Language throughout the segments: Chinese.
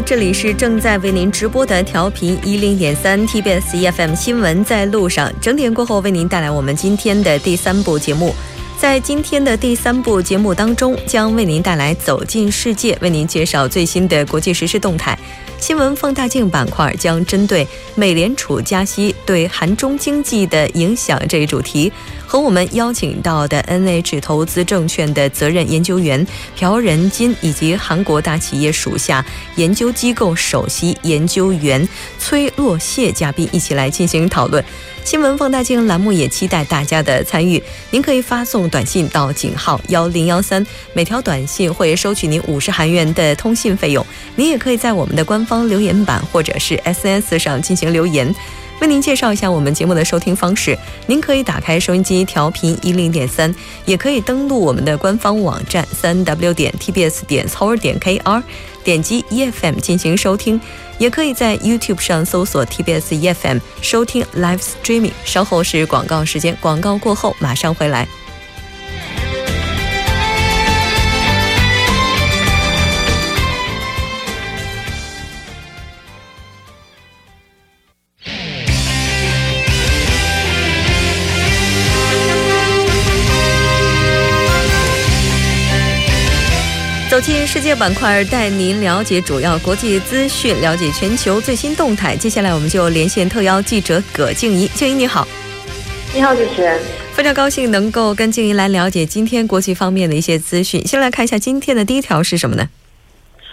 这里是正在为您直播的调频一零点三 TBS EFM 新闻在路上，整点过后为您带来我们今天的第三部节目。在今天的第三部节目当中，将为您带来走进世界，为您介绍最新的国际时事动态。新闻放大镜板块将针对美联储加息对韩中经济的影响这一主题。和我们邀请到的 NH 投资证券的责任研究员朴仁金，以及韩国大企业属下研究机构首席研究员崔洛谢嘉宾一起来进行讨论。新闻放大镜栏目也期待大家的参与，您可以发送短信到井号幺零幺三，每条短信会收取您五十韩元的通信费用。您也可以在我们的官方留言板或者是 SNS 上进行留言。为您介绍一下我们节目的收听方式，您可以打开收音机调频一零点三，也可以登录我们的官方网站三 w 点 tbs 点 c o 点 kr，点击 EFM 进行收听，也可以在 YouTube 上搜索 TBS EFM 收听 Live Streaming。稍后是广告时间，广告过后马上回来。走进世界板块，带您了解主要国际资讯，了解全球最新动态。接下来，我们就连线特邀记者葛静怡。静怡，你好！你好，主持人。非常高兴能够跟静怡来了解今天国际方面的一些资讯。先来看一下今天的第一条是什么呢？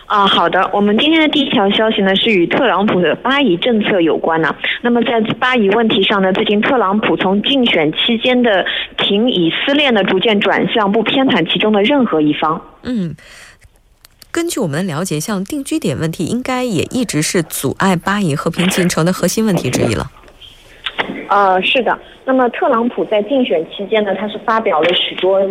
啊，好的，我们今天的第一条消息呢是与特朗普的巴以政策有关呢。那么在巴以问题上呢，最近特朗普从竞选期间的挺以色列呢，逐渐转向不偏袒其中的任何一方。嗯。根据我们的了解，像定居点问题，应该也一直是阻碍巴以和平进程的核心问题之一了。呃，是的。那么特朗普在竞选期间呢，他是发表了许多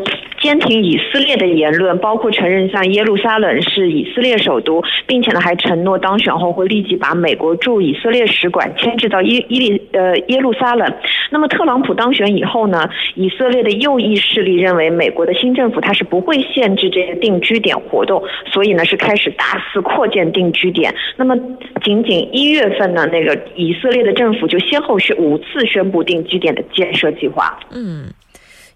坚挺以色列的言论，包括承认像耶路撒冷是以色列首都，并且呢还承诺当选后会立即把美国驻以色列使馆迁至到耶伊利呃耶路撒冷。那么特朗普当选以后呢，以色列的右翼势力认为美国的新政府它是不会限制这些定居点活动，所以呢是开始大肆扩建定居点。那么仅仅一月份呢，那个以色列的政府就先后是五次宣布定居点的建设计划。嗯，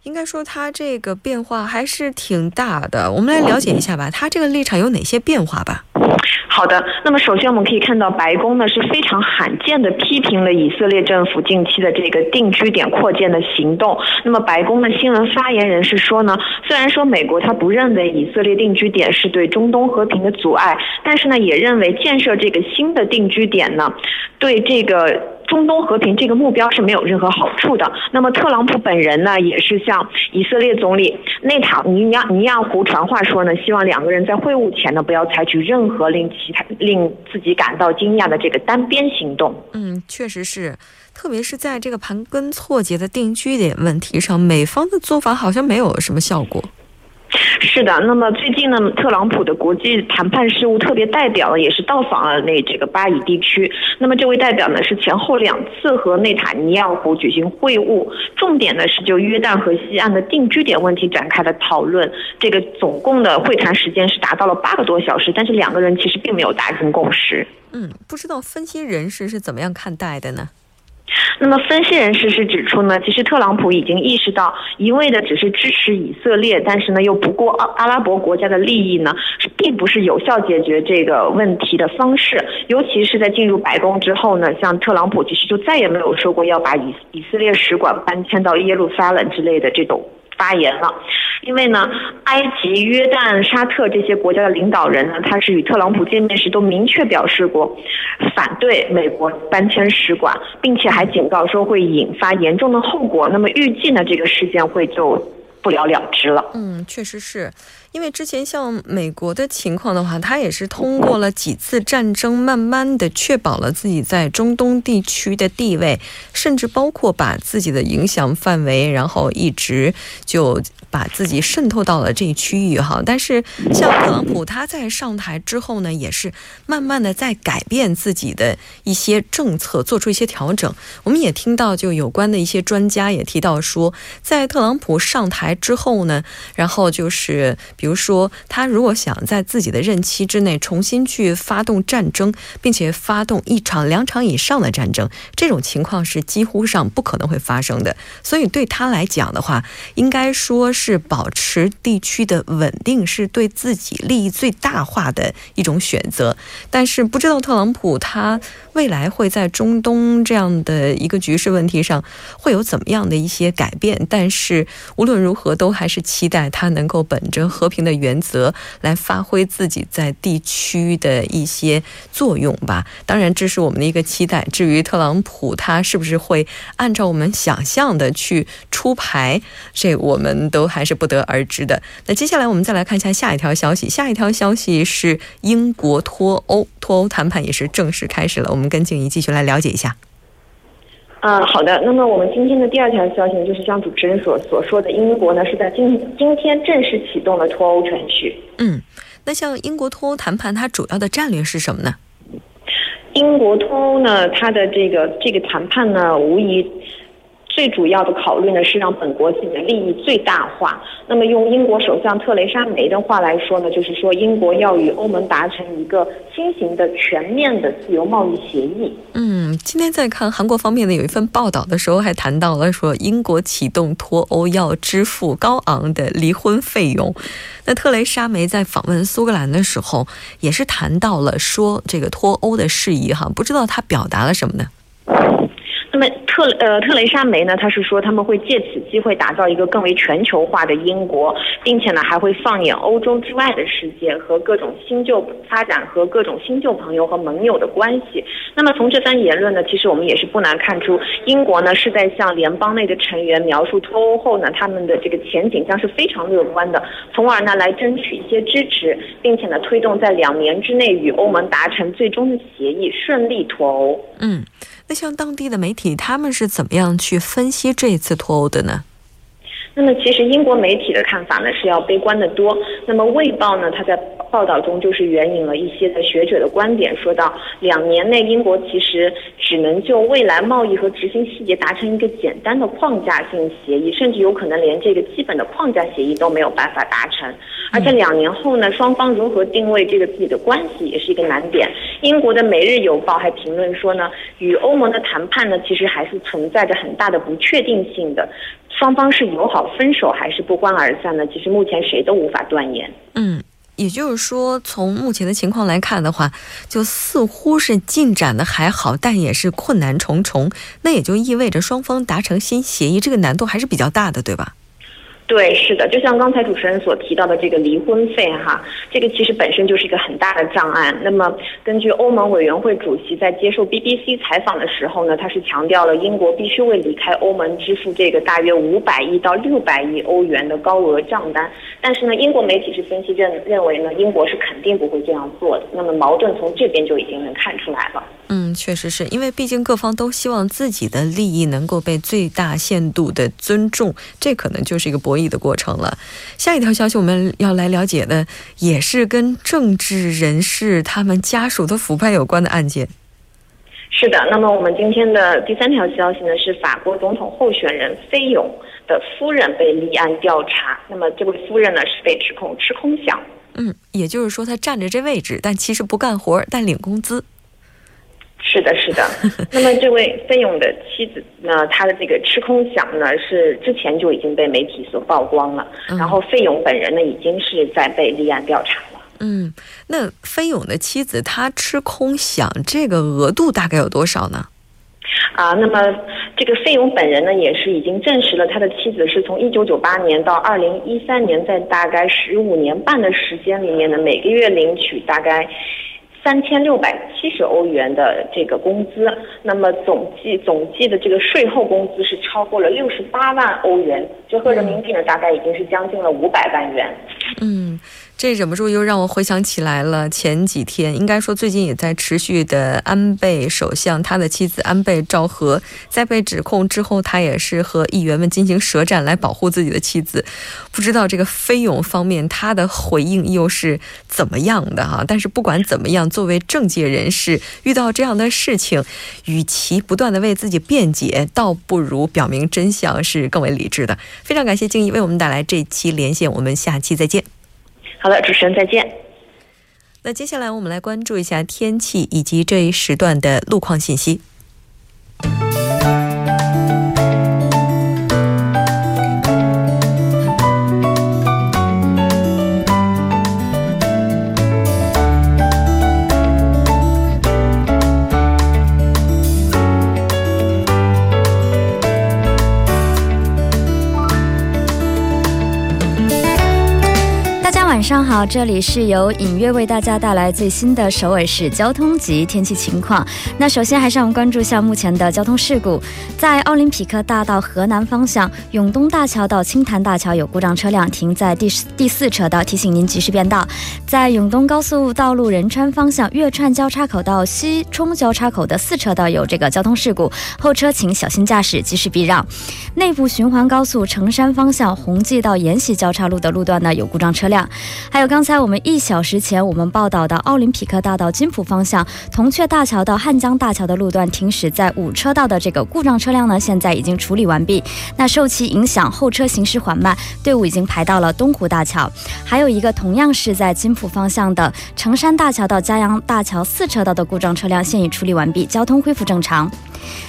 应该说它这个变化还是挺大的。我们来了解一下吧，它这个立场有哪些变化吧？好的，那么首先我们可以看到，白宫呢是非常罕见的批评了以色列政府近期的这个定居点扩建的行动。那么白宫的新闻发言人是说呢，虽然说美国他不认为以色列定居点是对中东和平的阻碍，但是呢也认为建设这个新的定居点呢，对这个。中东和平这个目标是没有任何好处的。那么特朗普本人呢，也是向以色列总理内塔尼亚尼亚胡传话说呢，希望两个人在会晤前呢，不要采取任何令其他令自己感到惊讶的这个单边行动。嗯，确实是，特别是在这个盘根错节的定居点问题上，美方的做法好像没有什么效果。是的，那么最近呢，特朗普的国际谈判事务特别代表呢也是到访了那这个巴以地区。那么这位代表呢，是前后两次和内塔尼亚胡举行会晤，重点呢是就约旦河西岸的定居点问题展开了讨论。这个总共的会谈时间是达到了八个多小时，但是两个人其实并没有达成共识。嗯，不知道分析人士是怎么样看待的呢？那么，分析人士是指出呢，其实特朗普已经意识到，一味的只是支持以色列，但是呢又不顾阿阿拉伯国家的利益呢，并不是有效解决这个问题的方式。尤其是在进入白宫之后呢，像特朗普其实就再也没有说过要把以以色列使馆搬迁到耶路撒冷之类的这种发言了。因为呢，埃及、约旦、沙特这些国家的领导人呢，他是与特朗普见面时都明确表示过反对美国搬迁使馆，并且还警告说会引发严重的后果。那么预计呢，这个事件会就不了了之了。嗯，确实是。因为之前像美国的情况的话，他也是通过了几次战争，慢慢的确保了自己在中东地区的地位，甚至包括把自己的影响范围，然后一直就把自己渗透到了这一区域哈。但是像特朗普他在上台之后呢，也是慢慢的在改变自己的一些政策，做出一些调整。我们也听到就有关的一些专家也提到说，在特朗普上台之后呢，然后就是比如说他如果想在自己的任期之内重新去发动战争，并且发动一场、两场以上的战争，这种情况是几乎上不可能会发生的。所以对他来讲的话，应该说是保持地区的稳定，是对自己利益最大化的一种选择。但是不知道特朗普他未来会在中东这样的一个局势问题上会有怎么样的一些改变。但是无论如何，都还是期待他能够本着和平的原则来发挥自己在地区的一些作用吧。当然，这是我们的一个期待。至于特朗普他是不是会按照我们想象的去出牌，这我们都还是不得而知的。那接下来我们再来看一下下一条消息。下一条消息是英国脱欧，脱欧谈判也是正式开始了。我们跟静怡继续来了解一下。嗯，好的。那么我们今天的第二条消息呢，就是像主持人所所说的，英国呢是在今今天正式启动了脱欧程序。嗯，那像英国脱欧谈判，它主要的战略是什么呢？英国脱欧呢，它的这个这个谈判呢，无疑。最主要的考虑呢是让本国自己的利益最大化。那么用英国首相特蕾莎梅的话来说呢，就是说英国要与欧盟达成一个新型的全面的自由贸易协议。嗯，今天在看韩国方面呢有一份报道的时候，还谈到了说英国启动脱欧要支付高昂的离婚费用。那特蕾莎梅在访问苏格兰的时候，也是谈到了说这个脱欧的事宜哈，不知道他表达了什么呢？特呃特蕾莎梅呢，他是说他们会借此机会打造一个更为全球化的英国，并且呢还会放眼欧洲之外的世界和各种新旧发展和各种新旧朋友和盟友的关系。那么从这番言论呢，其实我们也是不难看出，英国呢是在向联邦内的成员描述脱欧后呢他们的这个前景将是非常乐观的，从而呢来争取一些支持，并且呢推动在两年之内与欧盟达成最终的协议，顺利脱欧。嗯。那像当地的媒体，他们是怎么样去分析这次脱欧的呢？那么其实英国媒体的看法呢是要悲观的多。那么《卫报》呢，它在报道中就是援引了一些的学者的观点，说到两年内英国其实只能就未来贸易和执行细节达成一个简单的框架性协议，甚至有可能连这个基本的框架协议都没有办法达成。而且两年后呢，双方如何定位这个自己的关系也是一个难点。英国的《每日邮报》还评论说呢，与欧盟的谈判呢，其实还是存在着很大的不确定性的。双方是友好分手还是不欢而散呢？其实目前谁都无法断言。嗯，也就是说，从目前的情况来看的话，就似乎是进展的还好，但也是困难重重。那也就意味着双方达成新协议，这个难度还是比较大的，对吧？对，是的，就像刚才主持人所提到的这个离婚费哈，这个其实本身就是一个很大的障碍。那么，根据欧盟委员会主席在接受 BBC 采访的时候呢，他是强调了英国必须为离开欧盟支付这个大约五百亿到六百亿欧元的高额账单。但是呢，英国媒体是分析认认为呢，英国是肯定不会这样做的。那么矛盾从这边就已经能看出来了。嗯，确实是因为毕竟各方都希望自己的利益能够被最大限度的尊重，这可能就是一个博。博弈的过程了。下一条消息我们要来了解的，也是跟政治人士他们家属的腐败有关的案件。是的，那么我们今天的第三条消息呢，是法国总统候选人菲勇的夫人被立案调查。那么这位夫人呢，是被指控吃空饷。嗯，也就是说，他占着这位置，但其实不干活，但领工资。是的，是的。那么这位费勇的妻子呢，他的这个吃空饷呢，是之前就已经被媒体所曝光了。然后费勇本人呢，已经是在被立案调查了。嗯，那费勇的妻子他吃空饷，这个额度大概有多少呢？啊，那么这个费勇本人呢，也是已经证实了他的妻子是从一九九八年到二零一三年，在大概十五年半的时间里面呢，每个月领取大概。三千六百七十欧元的这个工资，那么总计总计的这个税后工资是超过了六十八万欧元，折合人民币呢，大概已经是将近了五百万元。嗯。这忍不住又让我回想起来了，前几天应该说最近也在持续的安倍首相他的妻子安倍昭和在被指控之后，他也是和议员们进行舌战来保护自己的妻子。不知道这个菲勇方面他的回应又是怎么样的哈？但是不管怎么样，作为政界人士，遇到这样的事情，与其不断的为自己辩解，倒不如表明真相是更为理智的。非常感谢静怡为我们带来这期连线，我们下期再见。好了，主持人再见。那接下来我们来关注一下天气以及这一时段的路况信息。上好，这里是由影月为大家带来最新的首尔市交通及天气情况。那首先还是我们关注一下目前的交通事故，在奥林匹克大道河南方向永东大桥到青潭大桥有故障车辆停在第四第四车道，提醒您及时变道。在永东高速道路仁川方向岳川交叉口到西冲交叉口的四车道有这个交通事故，后车请小心驾驶，及时避让。内部循环高速成山方向红济到延禧交叉路的路段呢有故障车辆。还有刚才我们一小时前我们报道的奥林匹克大道金浦方向铜雀大桥到汉江大桥的路段停驶在五车道的这个故障车辆呢，现在已经处理完毕。那受其影响，后车行驶缓慢，队伍已经排到了东湖大桥。还有一个同样是在金浦方向的成山大桥到嘉阳大桥四车道的故障车辆现已处理完毕，交通恢复正常。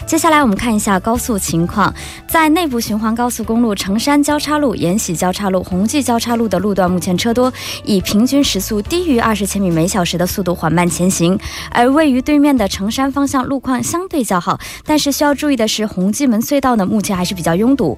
接下来我们看一下高速情况，在内部循环高速公路成山交叉路、延禧交叉路、红记交叉路的路段，目前车多，以平均时速低于二十千米每小时的速度缓慢前行。而位于对面的成山方向路况相对较好，但是需要注意的是，红基门隧道呢目前还是比较拥堵。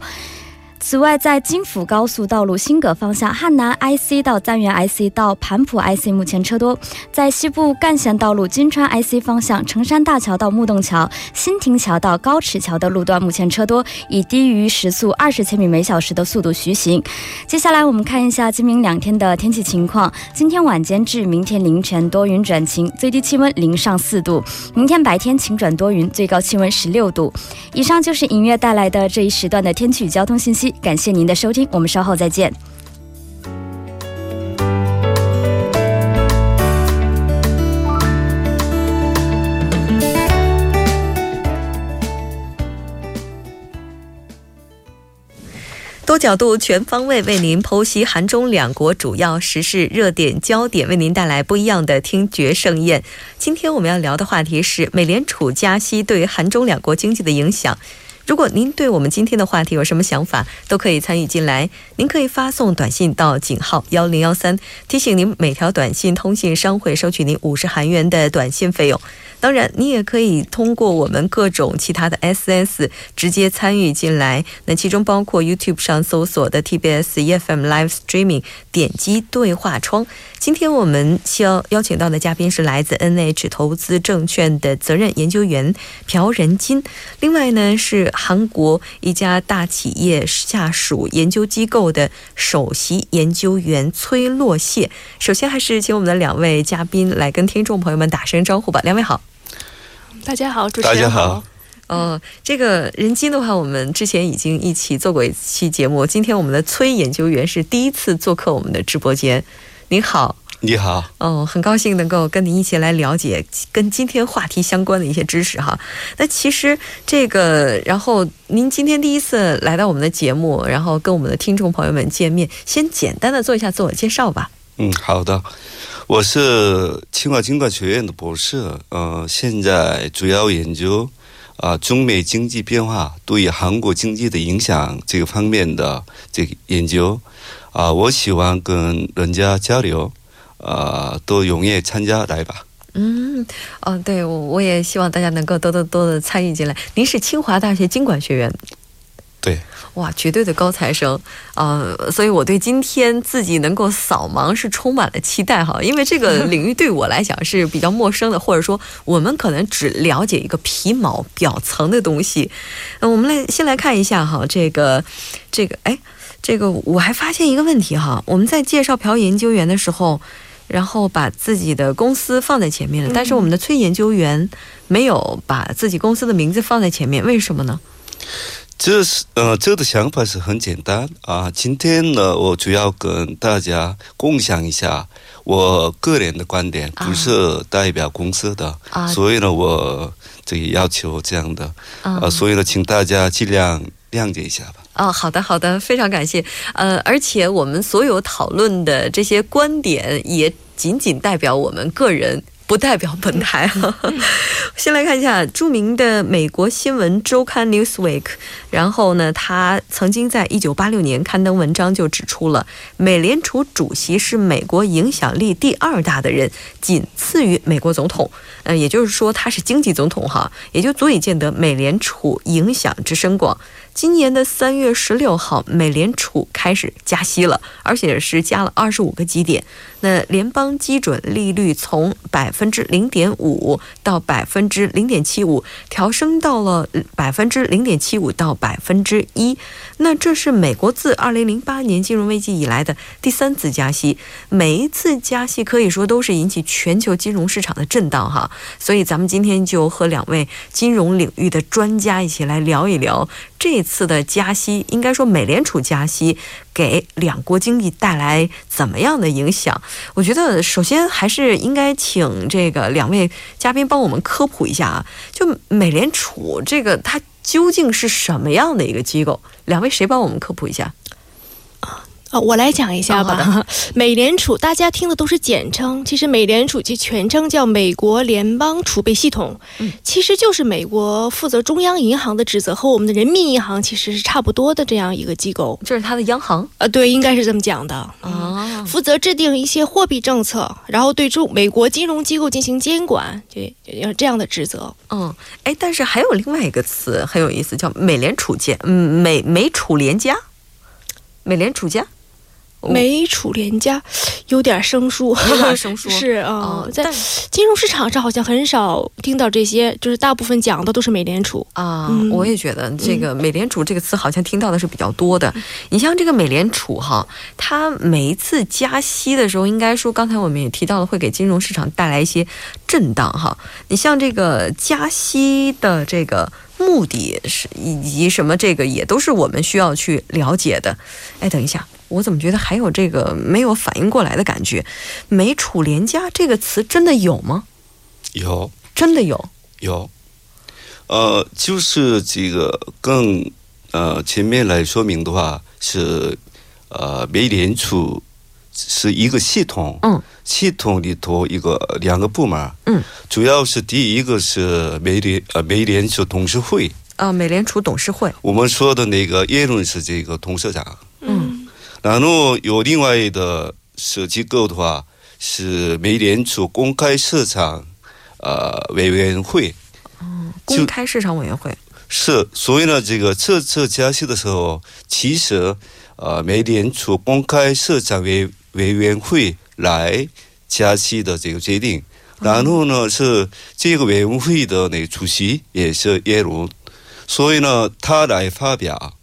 此外，在京釜高速道路新葛方向，汉南 IC 到赞源 IC 到盘浦 IC 目前车多；在西部干线道路金川 IC 方向，成山大桥到木洞桥、新亭桥到高尺桥的路段目前车多，以低于时速二十千米每小时的速度徐行。接下来我们看一下今明两天的天气情况：今天晚间至明天凌晨多云转晴，最低气温零上四度；明天白天晴转多云，最高气温十六度。以上就是音乐带来的这一时段的天气与交通信息。感谢您的收听，我们稍后再见。多角度、全方位为您剖析韩中两国主要时事热点焦点，为您带来不一样的听觉盛宴。今天我们要聊的话题是美联储加息对韩中两国经济的影响。如果您对我们今天的话题有什么想法，都可以参与进来。您可以发送短信到井号幺零幺三，提醒您每条短信通信商会收取您五十韩元的短信费用。当然，你也可以通过我们各种其他的 SS 直接参与进来。那其中包括 YouTube 上搜索的 TBS EFM Live Streaming，点击对话窗。今天我们邀邀请到的嘉宾是来自 NH 投资证券的责任研究员朴仁金，另外呢是韩国一家大企业下属研究机构的首席研究员崔洛谢。首先还是请我们的两位嘉宾来跟听众朋友们打声招呼吧。两位好。大家好，主持人好。呃，这个人机的话，我们之前已经一起做过一期节目。今天我们的崔研究员是第一次做客我们的直播间。您好，你好。哦，很高兴能够跟您一起来了解跟今天话题相关的一些知识哈。那其实这个，然后您今天第一次来到我们的节目，然后跟我们的听众朋友们见面，先简单的做一下自我介绍吧。嗯，好的。我是清华经管学院的博士，呃，现在主要研究啊中美经济变化对韩国经济的影响这个方面的这个研究，啊，我喜欢跟人家交流，啊，都踊跃参加来吧。嗯，哦，对，我我也希望大家能够多多多的参与进来。您是清华大学经管学院。对，哇，绝对的高材生啊！所以我对今天自己能够扫盲是充满了期待哈，因为这个领域对我来讲是比较陌生的，或者说我们可能只了解一个皮毛表层的东西。那我们来先来看一下哈，这个这个哎。这个我还发现一个问题哈，我们在介绍朴研究员的时候，然后把自己的公司放在前面了，但是我们的崔研究员没有把自己公司的名字放在前面，为什么呢？这是呃，这个想法是很简单啊。今天呢，我主要跟大家共享一下我个人的观点，不是代表公司的，所以呢，我这个要求这样的啊，所以呢，请大家尽量谅解一下吧。哦，好的，好的，非常感谢。呃，而且我们所有讨论的这些观点，也仅仅代表我们个人。不代表本台。先来看一下著名的美国新闻周刊《Newsweek》，然后呢，他曾经在一九八六年刊登文章，就指出了美联储主席是美国影响力第二大的人，仅次于美国总统。呃，也就是说他是经济总统哈，也就足以见得美联储影响之深广。今年的三月十六号，美联储开始加息了，而且是加了二十五个基点。那联邦基准利率从百分之零点五到百分之零点七五，调升到了百分之零点七五到百分之一。那这是美国自二零零八年金融危机以来的第三次加息。每一次加息可以说都是引起全球金融市场的震荡哈。所以咱们今天就和两位金融领域的专家一起来聊一聊。这次的加息，应该说美联储加息给两国经济带来怎么样的影响？我觉得首先还是应该请这个两位嘉宾帮我们科普一下啊，就美联储这个它究竟是什么样的一个机构？两位谁帮我们科普一下？啊，我来讲一下吧。美联储大家听的都是简称，其实美联储其全称叫美国联邦储备系统，其实就是美国负责中央银行的职责，和我们的人民银行其实是差不多的这样一个机构。这是它的央行？呃，对，应该是这么讲的。啊，负责制定一些货币政策，然后对中美国金融机构进行监管，对有这样的职责。嗯，哎，但是还有另外一个词很有意思，叫美联储监，嗯，美美储联家，美联储家。美储联家有点生疏，有点生疏 是啊，在金融市场上好像很少听到这些，就是大部分讲的都是美联储啊。我也觉得这个美联储这个词好像听到的是比较多的。你像这个美联储哈，它每一次加息的时候，应该说刚才我们也提到了，会给金融市场带来一些震荡哈。你像这个加息的这个目的是以及什么，这个也都是我们需要去了解的。哎，等一下。我怎么觉得还有这个没有反应过来的感觉？美储联家这个词真的有吗？有，真的有。有，呃，就是这个更呃前面来说明的话是呃美联储是一个系统，嗯，系统里头一个两个部门，嗯，主要是第一个是美联呃美联储董事会啊，美联储董事会，我们说的那个耶伦是这个董事长，嗯。然后有另外的设机构的话是美联储公开市场呃委员会，哦，公开市场委员会。是，所以呢，这个这次加息的时候，其实呃美联储公开市场委委员会来加息的这个决定，然后呢是这个委员会的那个主席也是耶伦，所以呢他来发表。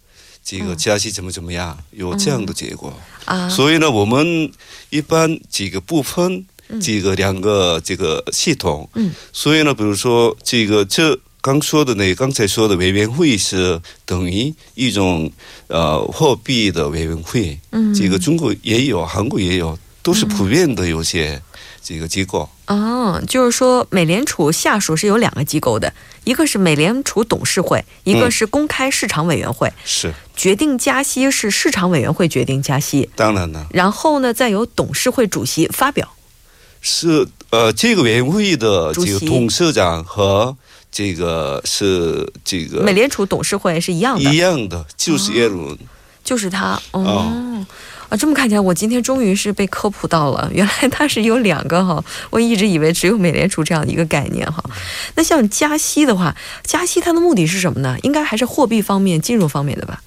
这个加息怎么怎么样？有这样的结果。啊，所以呢，我们一般几个部分，这个两个这个系统，嗯，所以呢，比如说这个这刚说的那刚才说的委员会是等于一种呃货币的委员会，嗯，这个中国也有，韩国也有，都是普遍的有些。这个机构哦，就是说，美联储下属是有两个机构的，一个是美联储董事会，一个是公开市场委员会。是决定加息是市场委员会决定加息，当然了。然后呢，再由董事会主席发表。是呃，这个委员会的这个董事长和这个是这个美联储董事会是一样的，一样的，就是耶伦，就是他哦。啊，这么看起来，我今天终于是被科普到了，原来它是有两个哈，我一直以为只有美联储这样的一个概念哈。那像加息的话，加息它的目的是什么呢？应该还是货币方面、金融方面的吧？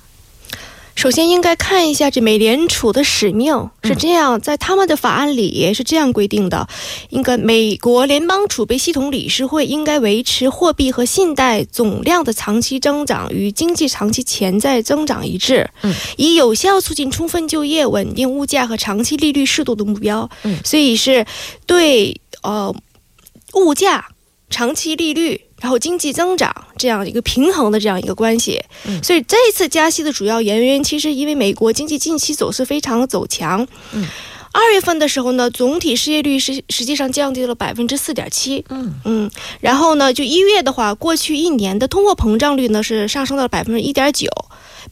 首先应该看一下这美联储的使命是这样，在他们的法案里是这样规定的：，应该美国联邦储备系统理事会应该维持货币和信贷总量的长期增长与经济长期潜在增长一致，嗯，以有效促进充分就业、稳定物价和长期利率适度的目标。嗯，所以是对呃物价、长期利率。然后经济增长这样一个平衡的这样一个关系，嗯，所以这一次加息的主要原因，其实因为美国经济近期走势非常走强，嗯，二月份的时候呢，总体失业率是实际上降低了百分之四点七，嗯。嗯，然后呢，就一月的话，过去一年的通货膨胀率呢是上升到了百分之一点九，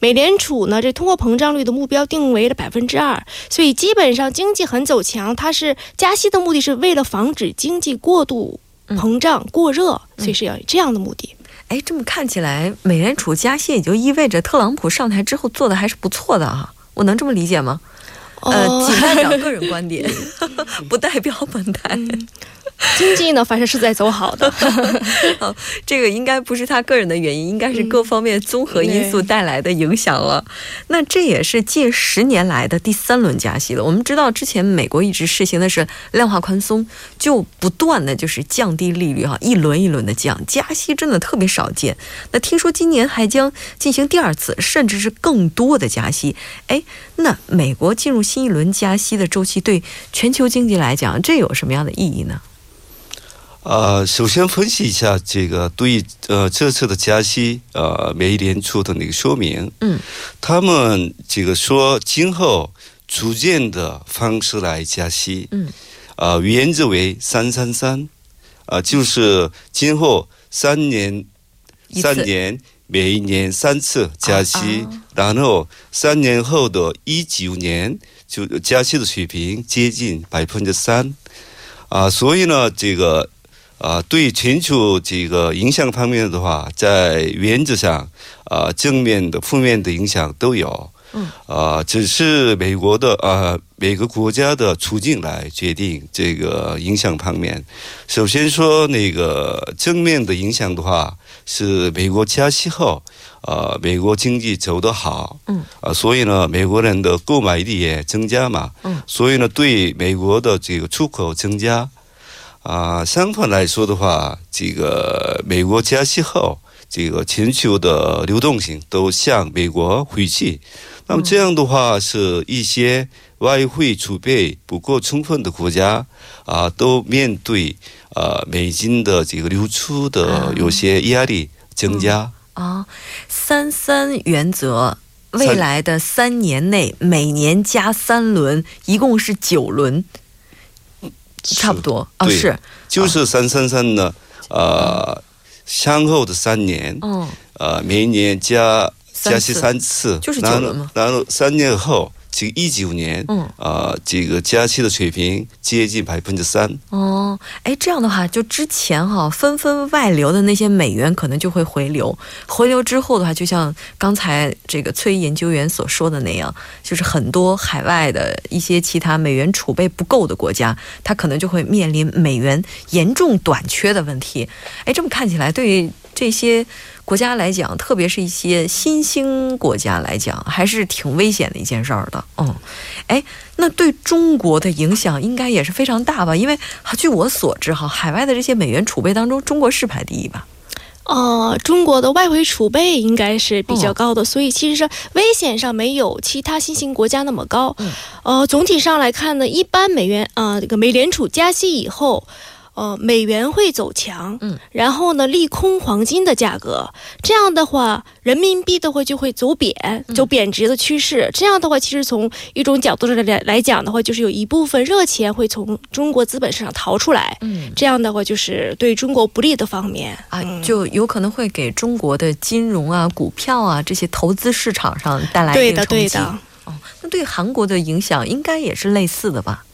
美联储呢这通货膨胀率的目标定为了百分之二，所以基本上经济很走强，它是加息的目的是为了防止经济过度。膨胀过热，所以是要这样的目的。哎，这么看起来，美联储加息也就意味着特朗普上台之后做的还是不错的啊，我能这么理解吗？呃，仅代表个人观点，不代表本台。经济呢，反正是在走好的。这个应该不是他个人的原因，应该是各方面综合因素带来的影响了。那这也是近十年来的第三轮加息了。我们知道，之前美国一直实行的是量化宽松，就不断的就是降低利率哈，一轮一轮的降，加息真的特别少见。那听说今年还将进行第二次，甚至是更多的加息。哎，那美国进入新一轮加息的周期，对全球经济来讲，这有什么样的意义呢？呃，首先分析一下这个对呃这次的加息，呃，美联储的那个说明。嗯，他们这个说今后逐渐的方式来加息。嗯，啊，原则为三三三，啊，就是今后三年三年每一年三次加息，然后三年后的一九年就加息的水平接近百分之三。啊，所以呢，这个。啊，对全球这个影响方面的话，在原则上，啊，正面的、负面的影响都有。嗯。啊，只是美国的啊，每个国家的处境来决定这个影响方面。首先说那个正面的影响的话，是美国加息后，啊，美国经济走得好。嗯。啊，所以呢，美国人的购买力也增加嘛。嗯。所以呢，对美国的这个出口增加。啊，相反来说的话，这个美国加息后，这个全球的流动性都向美国回去。那么这样的话，是一些外汇储备不够充分的国家啊，都面对啊美金的这个流出的有些压力增加。啊，三三原则，未来的三年内每年加三轮，一共是九轮。差不多。啊，是，就是三三三呢，呃，相后的三年，嗯，呃，每年加加息三次，就是九轮嘛，然后三年后。这个一九年，嗯啊，这个加息的水平接近百分之三。哦，哎，这样的话，就之前哈纷纷外流的那些美元可能就会回流，回流之后的话，就像刚才这个崔研究员所说的那样，就是很多海外的一些其他美元储备不够的国家，它可能就会面临美元严重短缺的问题。哎，这么看起来，对于这些。国家来讲，特别是一些新兴国家来讲，还是挺危险的一件事儿的。嗯，哎，那对中国的影响应该也是非常大吧？因为据我所知，哈，海外的这些美元储备当中，中国是排第一吧？哦，中国的外汇储备应该是比较高的，所以其实是危险上没有其他新兴国家那么高。呃，总体上来看呢，一般美元啊，这个美联储加息以后。呃，美元会走强，嗯，然后呢，利空黄金的价格，这样的话，人民币的话就会走贬，走贬值的趋势。这样的话，其实从一种角度上来来讲的话，就是有一部分热钱会从中国资本市场逃出来，嗯，这样的话就是对中国不利的方面啊，就有可能会给中国的金融啊、股票啊这些投资市场上带来对的对的。哦，那对韩国的影响应该也是类似的吧？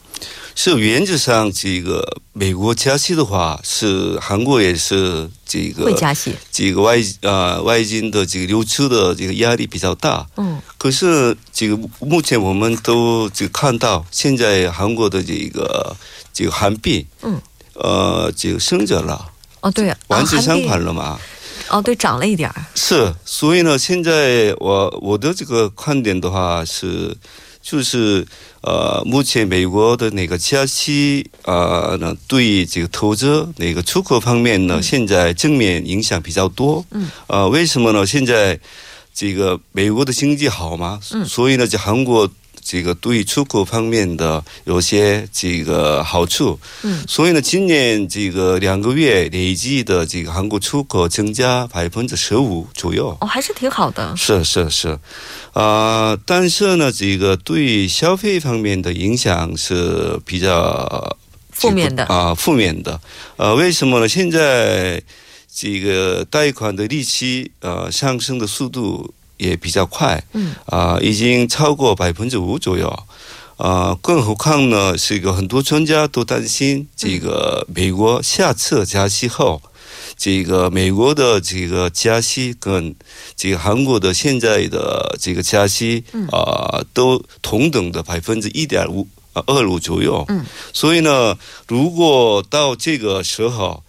是原则上，这个美国加息的话，是韩国也是这个会加息。这个外啊外金的这个流出的这个压力比较大。嗯。可是这个目前我们都只看到，现在韩国的这个这个韩币，嗯，呃，这个升值了。哦，对，完全相反了嘛。哦，对，涨了一点儿。是，所以呢，现在我我的这个观点的话是，就是呃，目前美国的那个加息啊，呢对这个投资那个出口方面呢，现在正面影响比较多。嗯。呃，为什么呢？现在这个美国的经济好嘛，嗯，所以呢，就韩国。这个对出口方面的有些这个好处，嗯，所以呢，今年这个两个月累计的这个韩国出口增加百分之十五左右，哦，还是挺好的。是是是，啊，但是呢，这个对消费方面的影响是比较负面的啊，负面的。呃，为什么呢？现在这个贷款的利息呃上升的速度。也比较快，嗯，啊，已经超过百分之五左右，啊，更何况呢，是一个很多专家都担心，这个美国下次加息后，这个美国的这个加息跟这个韩国的现在的这个加息，啊，都同等的百分之一点五二五左右，嗯，所以呢，如果到这个时候。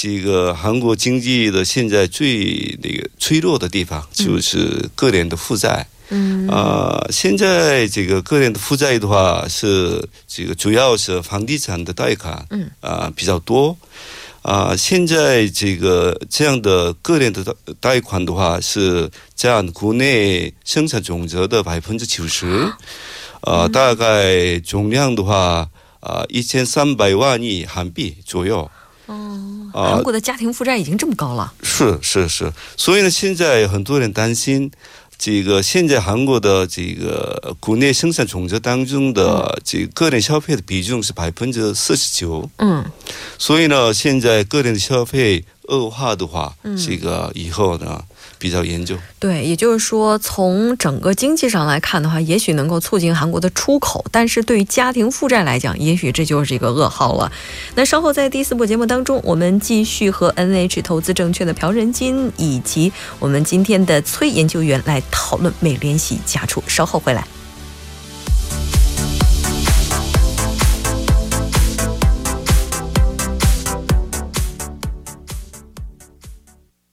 这个韩国经济的现在最那个脆弱的地方就是个人的负债。嗯啊，现在这个个人的负债的话是这个主要是房地产的贷款。嗯啊比较多啊，现在这个这样的个人的贷贷款的话是占国内生产总值的百分之九十。呃，大概总量的话啊一千三百万亿韩币左右。哦。韩国的家庭负债已经这么高了，是是是，所以呢，现在很多人担心，这个现在韩国的这个国内生产总值当中的这个人消费的比重是百分之四十九，嗯，所以呢，现在个人的消费恶化的话，这个以后呢。比较研究，对，也就是说，从整个经济上来看的话，也许能够促进韩国的出口，但是对于家庭负债来讲，也许这就是一个噩耗了。那稍后在第四部节目当中，我们继续和 NH 投资证券的朴仁金以及我们今天的崔研究员来讨论美联系加出。稍后回来。